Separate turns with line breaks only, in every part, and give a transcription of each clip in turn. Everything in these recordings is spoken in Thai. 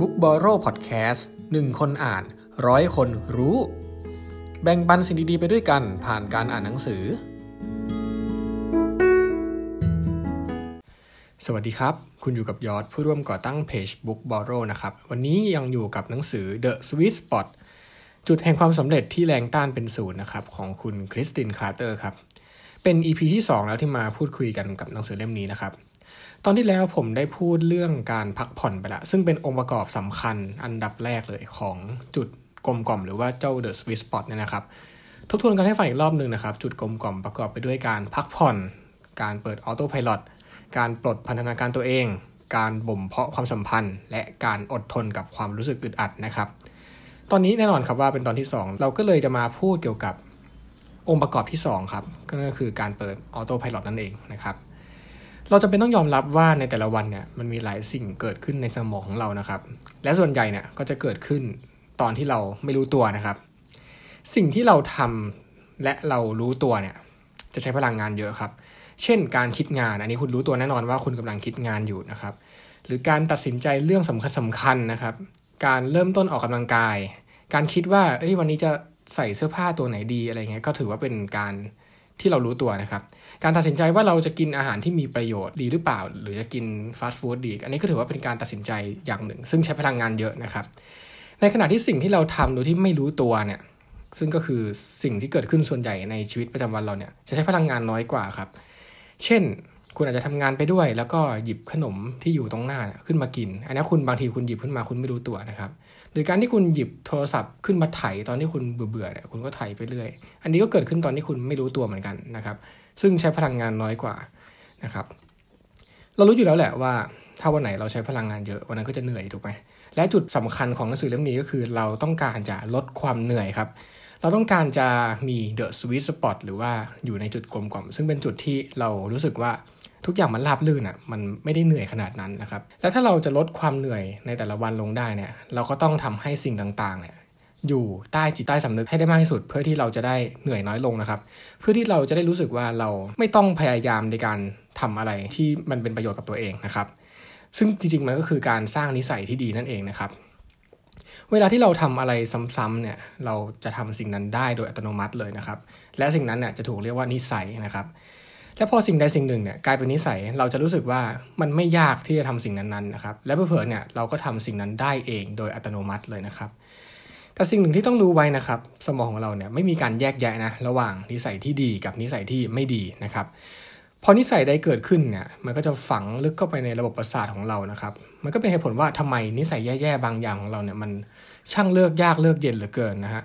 Book b o r r o w Podcast หนึ่งคนอ่านร้อยคนรู้ แบ่งปันสิ่งดีๆไปด้วยกันผ่านการอ่านหนังสือ สวัสดีครับ คุณอยู่กับยอดผู้ร่วมก่อตั้งเพจ Book b o r r o w นะครับ วันนี้ยังอยู่กับหนังสือ The Sweet Spot จุดแห่งความสำเร็จที่แรงต้านเป็นศูนย์นะครับ ของคุณคริสตินคาร์เตอร์ครับ เป็น EP ที่ 2 แล้วที่มาพูดคุยกันกับหนังสือเล่มนี้นะครับ ตอนที่แล้วผมได้พูดเรื่องการพักผ่อนไปละ ซึ่งเป็นองค์ประกอบสำคัญอันดับแรกเลยของจุดกลมกล่อมหรือว่าเจ้า The Sweet Spot เนี่ยนะครับ ทบทวนกันให้ฟังอีกรอบหนึ่งนะครับ จุดกลมกล่อมประกอบไปด้วยการพักผ่อน การเปิดออโต้พาย t การปลดพันธนาการตัวเอง การบ่มเพาะความสัมพันธ์ และการอดทนกับความรู้สึกอึดอัดนะครับ ตอนนี้แน่นอนครับว่าเป็นตอนที่ 2 เราก็เลยจะมาพูดเกี่ยวกับองค์ประกอบที่2ครับก็คือการเปิดออโต้พาย t นั่นเองนะครับ เราจะเป็นต้องยอมรับว่าในแต่ละวันเนี่ยมันมีหลายสิ่งเกิดขึ้นในสมองของเรานะครับ และส่วนใหญ่เนี่ยก็จะเกิดขึ้นตอนที่เราไม่รู้ตัวนะครับ สิ่งที่เราทำและเรารู้ตัวเนี่ยจะใช้พลังงานเยอะครับ เช่น การคิดงาน อันนี้คุณรู้ตัวแน่นอนว่าคุณกำลังคิดงานอยู่นะครับ หรือการตัดสินใจเรื่องสำคัญสำคัญนะครับ การเริ่มต้นออกกำลังกาย การคิดว่าเอ้ยวันนี้จะใส่เสื้อผ้าตัวไหนดีอะไรเงี้ยก็ถือว่าเป็นการ ที่เรารู้ตัวนะครับ การตัดสินใจว่าเราจะกินอาหารที่มีประโยชน์ดีหรือเปล่า หรือจะกินฟาสต์ฟู้ดดี อันนี้ก็ถือว่าเป็นการตัดสินใจอย่างหนึ่ง ซึ่งใช้พลังงานเยอะนะครับ ในขณะที่สิ่งที่เราทำโดยที่ไม่รู้ตัวเนี่ย ซึ่งก็คือสิ่งที่เกิดขึ้นส่วนใหญ่ในชีวิตประจำวันเราเนี่ย จะใช้พลังงานน้อยกว่าครับ เช่น คุณอาจจะทำงานไปด้วย แล้วก็หยิบขนมที่อยู่ตรงหน้าขึ้นมากิน อันนี้คุณบางทีคุณหยิบขึ้นมาคุณไม่รู้ตัวนะครับหรือการที่คุณหยิบโทรศัพท์ขึ้นมาถ่ายตอนที่คุณเบื่อๆเนี่ยคุณก็ถ่ายไปเรื่อย อันนี้ก็เกิดขึ้นตอนที่คุณไม่รู้ตัวเหมือนกันนะครับ ซึ่งใช้พลังงานน้อยกว่านะครับ เรารู้อยู่แล้วแหละว่าถ้าวันไหนเราใช้พลังงานเยอะวันนั้นก็จะเหนื่อยถูกไหมและจุดสำคัญของหนังสือเล่มนี้ก็คือ เราต้องการจะลดความเหนื่อยครับเราต้องการจะมี the sweet spot หรือว่าอยู่ในจุดกลมกล่อมซึ่งเป็นจุดที่เรารู้สึกว่า ทุกอย่างมันราบลื่นอะมันไม่ได้เหนื่อยขนาดนั้นนะครับแล้วถ้าเราจะลดความเหนื่อยในแต่ละวันลงได้เนี่ยเราก็ต้องทำให้สิ่งต่างๆเนี่ยอยู่ใต้จิตใต้สำนึกให้ได้มากที่สุด เพื่อที่เราจะได้เหนื่อยน้อยลงนะครับ เพื่อที่เราจะได้รู้สึกว่าเราไม่ต้องพยายามในการทำอะไรที่มันเป็นประโยชน์กับตัวเองนะครับ ซึ่งจริงๆมันก็คือการสร้างนิสัยที่ดีนั่นเองนะครับ เวลาที่เราทำอะไรซ้ำๆเนี่ยเราจะทำสิ่งนั้นได้โดยอัตโนมัติเลยนะครับ และสิ่งนั้นเนี่ยจะถูกเรียกว่านิสัยนะครับ และพอสิ่งใดสิ่งหนึ่งเนี่ยกลายเป็นนิสัยเราจะรู้สึกว่ามันไม่ยากที่จะทำสิ่งนั้นๆนะครับและเพื่อเนี่ยเราก็ทำสิ่งนั้นได้เองโดยอัตโนมัติเลยนะครับ แต่สิ่งหนึ่งที่ต้องรู้ไว้นะครับ สมองของเราเนี่ยไม่มีการแยกแยะนะระหว่างนิสัยที่ดีกับนิสัยที่ไม่ดีนะครับพอนิสัยใดเกิดขึ้นเนี่ยมันก็จะฝังลึกเข้าไปในระบบประสาทของเรานะครับ มันก็เป็นเหตุผลว่าทำไมนิสัยแย่ๆบางอย่างของเราเนี่ยมันช่างเลิกยากเลิกเย็นเหลือเกินนะฮะ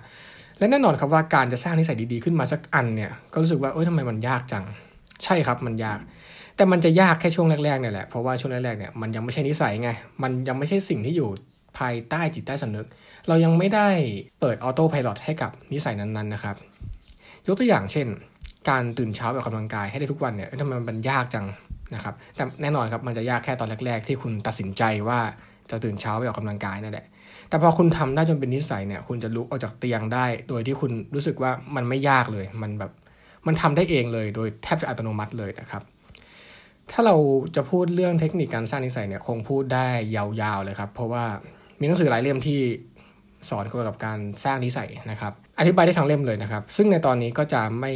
และแน่นอนครับว่าการจะสร้างนิสัยดีๆขึ้นมาสักอันเนี่ยก็รู้สึกว่าเอ้ยทำไมมันยากจัง ใช่ครับมันยาก แต่มันจะยากแค่ช่วงแรกๆเนี่ยแหละเพราะว่าช่วงแรกๆเนี่ยมันยังไม่ใช่นิสัยไงมันยังไม่ใช่สิ่งที่อยู่ภายใต้จิตใต้สำนึก เรายังไม่ได้เปิดออโต้พายロให้กับนิสัยนั้นๆนะครับ ยกตัวอย่างเช่น การตื่นเช้าแบบกำลังกายให้ได้ทุกวันเนี่ยทำไมมันยากจังนะครับแต่แน่นอนครับมันจะยากแค่ตอนแรก ๆ ที่คุณตัดสินใจว่าจะตื่นเช้าไปออกกำลังกายนั่นแหละ แต่พอคุณทำได้จนเป็นนิสัยเนี่ย คุณจะลุกออกจากเตียงได้ โดยที่คุณรู้สึกว่ามันไม่ยากเลย มันแบบ มันทำได้เองเลยโดยแทบจะอัตโนมัติเลยนะครับ ถ้าเราจะพูดเรื่องเทคนิคการสร้างนิสัยเนี่ยคงพูดได้ยาวๆเลยครับ เพราะว่ามีหนังสือหลายเล่มที่สอนเกี่ยวกับการสร้างนิสัยนะครับ อธิบายได้ทั้งเล่มเลยนะครับ ซึ่งในตอนนี้ก็จะไม่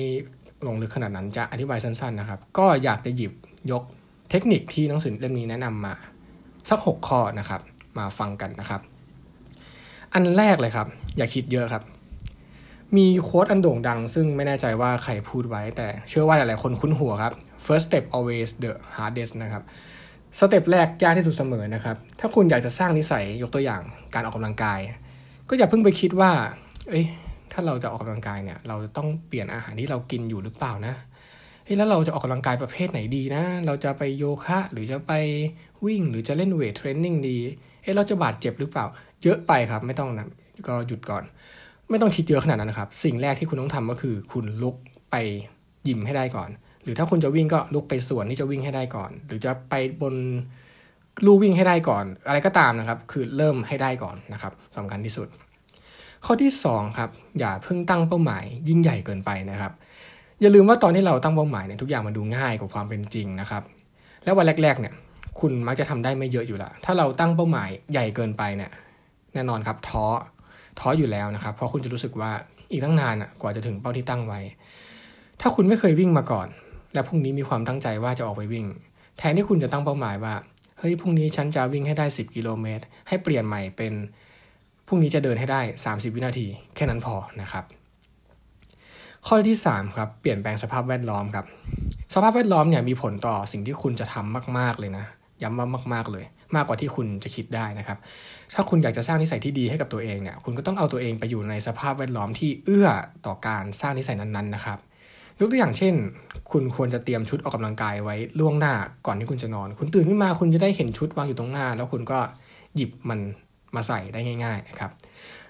ลงลึกขนาดนั้นจะอธิบายสั้นๆนะครับ ก็อยากจะหยิบยกเทคนิคที่หนังสือเล่มนี้แนะนำมา สัก 6 ข้อนะครับ มาฟังกันนะครับ อันแรกเลยครับ อย่าคิดเยอะครับ มีโค้ดอันโด่งดัง ซึ่งไม่แน่ใจว่าใครพูดไว้ แต่เชื่อว่าหลายๆคนคุ้นหัวครับ first step always the hardest นะครับสเต็ปแรกยากที่สุดเสมอนะครับ ถ้าคุณอยากจะสร้างนิสัยยกตัวอย่างการออกกำลังกาย ก็อย่าเพิ่งไปคิดว่า เอ้ย ถ้าเราจะออกกำลังกายเนี่ย เราจะต้องเปลี่ยนอาหารที่เรากินอยู่หรือเปล่านะเฮ้ยแล้วเราจะออกกำลังกายประเภทไหนดีนะ เราจะไปโยคะหรือจะไปวิ่ง หรือจะเล่นเวทเทรนนิ่งดี เอ้ยเราจะบาดเจ็บหรือเปล่า เยอะไปครับไม่ต้องนะก็หยุดก่อน ไม่ต้องคิดเยอะขนาดนั้นนะครับ สิ่งแรกที่คุณต้องทำก็คือ คุณลุกไปยิมให้ได้ก่อน หรือถ้าคุณจะวิ่งก็ลุกไปส่วนที่จะวิ่งให้ได้ก่อน หรือจะไปบนลู่วิ่งให้ได้ก่อน อะไรก็ตามนะครับ คือเริ่มให้ได้ก่อนนะครับสำคัญที่สุด ข้อที่2ครับอย่าเพิ่งตั้งเป้าหมาย ยิ่งใหญ่เกินไปนะครับ อย่าลืมว่าตอนที่เราตั้งเป้าหมายเนี่ยทุกอย่างมันดูง่ายกว่าความเป็นจริงนะครับ แล้ววันแรกๆเนี่ยคุณมักจะทำได้ไม่เยอะอยู่ละถ้าเราตั้งเป้าหมายใหญ่เกินไปเนี่ยแน่นอนครับท้อ ท้ออยู่แล้วนะครับ เพราะคุณจะรู้สึกว่าอีกตั้งนานอะกว่าจะถึงเป้าที่ตั้งไว้ ถ้าคุณไม่เคยวิ่งมาก่อน และพรุ่งนี้มีความตั้งใจว่าจะออกไปวิ่ง แทนที่คุณจะตั้งเป้าหมายว่าเฮ้ยพรุ่งนี้ฉันจะวิ่งให้ได้ 10 กิโลเมตร ให้เปลี่ยนใหม่เป็นพรุ่งนี้จะเดินให้ได้ 30 วินาที แค่นั้นพอนะครับ ข้อที่ 3 ครับ เปลี่ยนแปลงสภาพแวดล้อมครับ สภาพแวดล้อมเนี่ยมีผลต่อสิ่งที่คุณจะทำมาก ๆเลยนะ ย้ำว่ามาก ๆเลย มากกว่าที่คุณจะคิดได้นะครับ ถ้าคุณอยากจะสร้างนิสัยที่ดีให้กับตัวเองเนี่ย คุณก็ต้องเอาตัวเองไปอยู่ในสภาพแวดล้อมที่เอื้อต่อการสร้างนิสัยนั้นๆนะครับยกตัวอย่างเช่น คุณควรจะเตรียมชุดออกกำลังกายไว้ล่วงหน้าก่อนที่คุณจะนอน คุณตื่นขึ้นมาคุณจะได้เห็นชุดวางอยู่ตรงหน้า แล้วคุณก็หยิบมันมาใส่ได้ง่ายๆนะครับ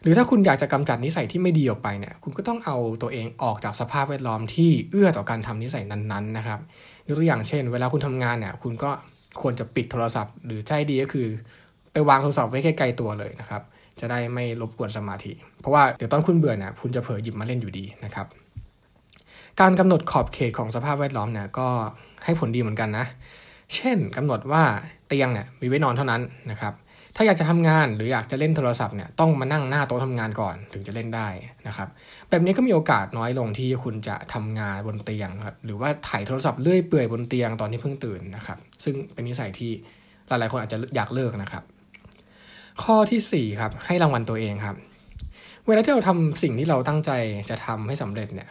หรือถ้าคุณอยากจะกำจัดนิสัยที่ไม่ดีออกไปเนี่ย คุณก็ต้องเอาตัวเองออกจากสภาพแวดล้อมที่เอื้อต่อการทำนิสัยนั้นๆนะครับ ยกตัวอย่างเช่น เวลาคุณทำงานเนี่ย คุณก็ ควรจะปิดโทรศัพท์ หรือถ้าดีก็คือ ไปวางโทรศัพท์ไว้ใกล้ๆตัวเลยนะครับ จะได้ไม่รบกวนสมาธิ เพราะว่าเดี๋ยวตอนคุณเบื่อเนี่ยคุณจะเผลอหยิบมาเล่นอยู่ดีนะครับ การกำหนดขอบเขตของสภาพแวดล้อมเนี่ยก็ให้ผลดีเหมือนกันนะ เช่นกำหนดว่าเตียงเนี่ยมีไว้นอนเท่านั้นนะครับ ถ้าอยากจะทำงานหรืออยากจะเล่นโทรศัพท์เนี่ยต้องมานั่งหน้าโต๊ะทำงานก่อนถึงจะเล่นได้นะครับแบบนี้ก็มีโอกาสน้อยลงที่คุณจะทำงานบนเตียงครับหรือว่าถ่ายโทรศัพท์เลื่อยเปื่อยบนเตียงตอนที่เพิ่งตื่นนะครับซึ่งเป็นนิสัยที่หลายๆคนอาจจะอยากเลิกนะครับ ข้อที่4ครับให้รางวัลตัวเองครับ เวลาที่เราทำสิ่งที่เราตั้งใจจะทำให้สำเร็จเนี่ย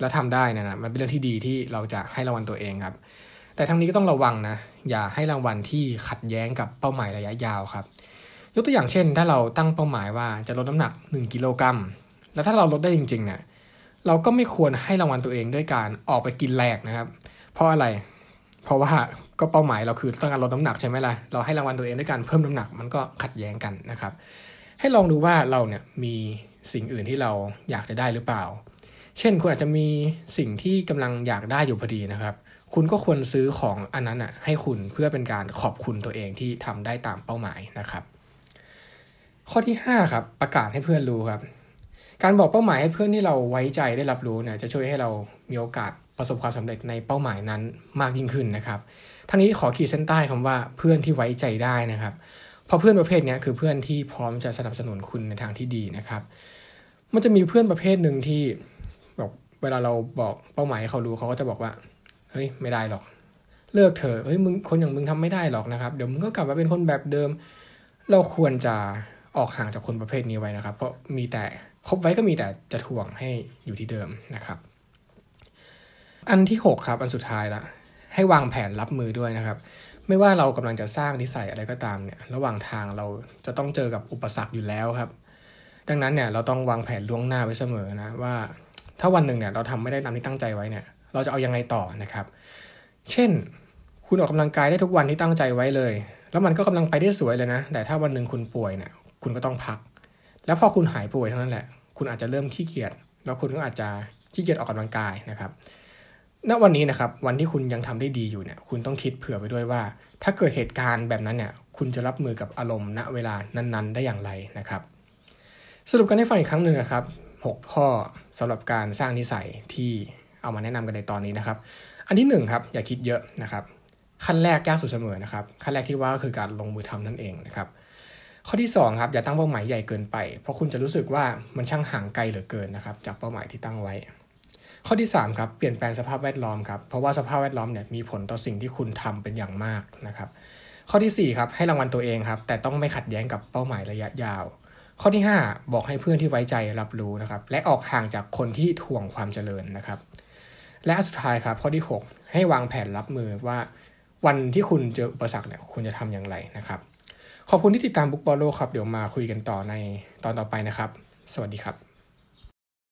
แล้วทำได้นะนะมันเป็นเรื่องที่ดีที่เราจะให้รางวัลตัวเองครับ แต่ทั้งนี้ก็ต้องระวังนะ อย่าให้รางวัลที่ขัดแย้งกับเป้าหมายระยะยาวครับ ยกตัวอย่างเช่น ถ้าเราตั้งเป้าหมายว่าจะลดน้ำหนัก 1 กิโลกรัม แล้วถ้าเราลดได้จริงๆเนี่ย เราก็ไม่ควรให้รางวัลตัวเองด้วยการออกไปกินแหลกนะครับ เพราะอะไร เพราะว่าก็เป้าหมายเราคือต้องการลดน้ำหนักใช่ไหมล่ะ เราให้รางวัลตัวเองด้วยการเพิ่มน้ำหนักมันก็ขัดแย้งกันนะครับ ให้ลองดูว่าเราเนี่ยมีสิ่งอื่นที่เราอยากจะได้หรือเปล่า เช่นคุณอาจจะมีสิ่งที่กำลังอยากได้อยู่พอดีนะครับ คุณก็ควรซื้อของอันนั้นอะให้คุณเพื่อเป็นการขอบคุณตัวเองที่ทำได้ตามเป้าหมายนะครับ ข้อที่ 5 ครับ ประกาศให้เพื่อนรู้ครับ การบอกเป้าหมายให้เพื่อนที่เราไว้ใจได้รับรู้เนี่ยจะช่วยให้เรามีโอกาสประสบความสำเร็จในเป้าหมายนั้นมากยิ่งขึ้นนะครับทั้งนี้ขอขีดเส้นใต้คำว่าเพื่อนที่ไว้ใจได้นะครับ เพราะเพื่อนประเภทนี้คือเพื่อนที่พร้อมจะสนับสนุนคุณในทางที่ดีนะครับ มันจะมีเพื่อนประเภทหนึ่งที่บอกเวลาเราบอกเป้าหมายให้เขารู้เขาก็จะบอกว่า เฮ้ยไม่ได้หรอก เลิกเถอะเฮ้ยมึงคนอย่างมึงทำไม่ได้หรอกนะครับ เดี๋ยวมึงก็กลับมาเป็นคนแบบเดิม เราควรจะออกห่างจากคนประเภทนี้ไว้นะครับ เพราะมีแต่คบไว้ก็มีแต่จะถ่วงให้อยู่ที่เดิมนะครับ อันที่ 6 ครับ อันสุดท้ายละให้วางแผนรับมือด้วยนะครับ ไม่ว่าเรากำลังจะสร้างนิสัยอะไรก็ตามเนี่ย ระหว่างทางเราจะต้องเจอกับอุปสรรคอยู่แล้วครับ ดังนั้นเนี่ยเราต้องวางแผนล่วงหน้าไว้เสมอนะว่า ถ้าวันหนึ่งเนี่ยเราทำไม่ได้ตามที่ตั้งใจไว้เนี่ย เราจะเอายังไงต่อนะครับ เช่น คุณออกกำลังกายได้ทุกวันที่ตั้งใจไว้เลย แล้วมันก็กำลังไปได้สวยเลยนะ แต่ถ้าวันหนึ่งคุณป่วยเนี่ยคุณก็ต้องพัก แล้วพอคุณหายป่วยเท่านั้นแหละ คุณอาจจะเริ่มขี้เกียจแล้วคุณก็อาจจะขี้เกียจออกกำลังกายนะครับณวันนี้นะครับวันที่คุณยังทำได้ดีอยู่เนี่ยคุณต้องคิดเผื่อไปด้วยว่า ถ้าเกิดเหตุการณ์แบบนั้นเนี่ยคุณจะรับมือกับอารมณ์ณเวลานั้น ๆ ได้อย่างไรนะครับ สรุปกันให้ฟังอีกครั้งหนึ่งนะครับ 6 ข้อสำหรับการสร้างนิสัยที่ เอามาแนะนำกันในตอนนี้นะครับ อันที่1ครับอย่าคิดเยอะนะครับ ขั้นแรกยากสุดเสมอนะครับ ขั้นแรกที่ว่าก็คือการลงมือทำนั่นเองนะครับข้อที่2ครับอย่าตั้งเป้าหมายใหญ่เกินไป เพราะคุณจะรู้สึกว่ามันช่างห่างไกลเหลือเกินนะครับจากเป้าหมายที่ตั้งไว้ ข้อที่3ครับเปลี่ยนแปลงสภาพแวดล้อมครับเพราะว่าสภาพแวดล้อมเนี่ยมีผลต่อสิ่งที่คุณทำเป็นอย่างมากนะครับ ข้อที่4ครับให้รางวัลตัวเองครับแต่ต้องไม่ขัดแย้งกับเป้าหมายระยะยาว ข้อที่ 5 บอกให้เพื่อนที่ไว้ใจรับรู้นะครับและออกห่างจากคนที่ทวงความเจริญนะครับ และสุดท้ายครับข้อที่ 6 ให้วางแผนรับมือว่าวันที่คุณเจออุปสรรคเนี่ยคุณจะทำอย่างไรนะครับ ขอบคุณที่ติดตามบุ๊กบอลโลครับ เดี๋ยวมาคุยกันต่อในตอนต่อไปนะครับ สวัสดีครับ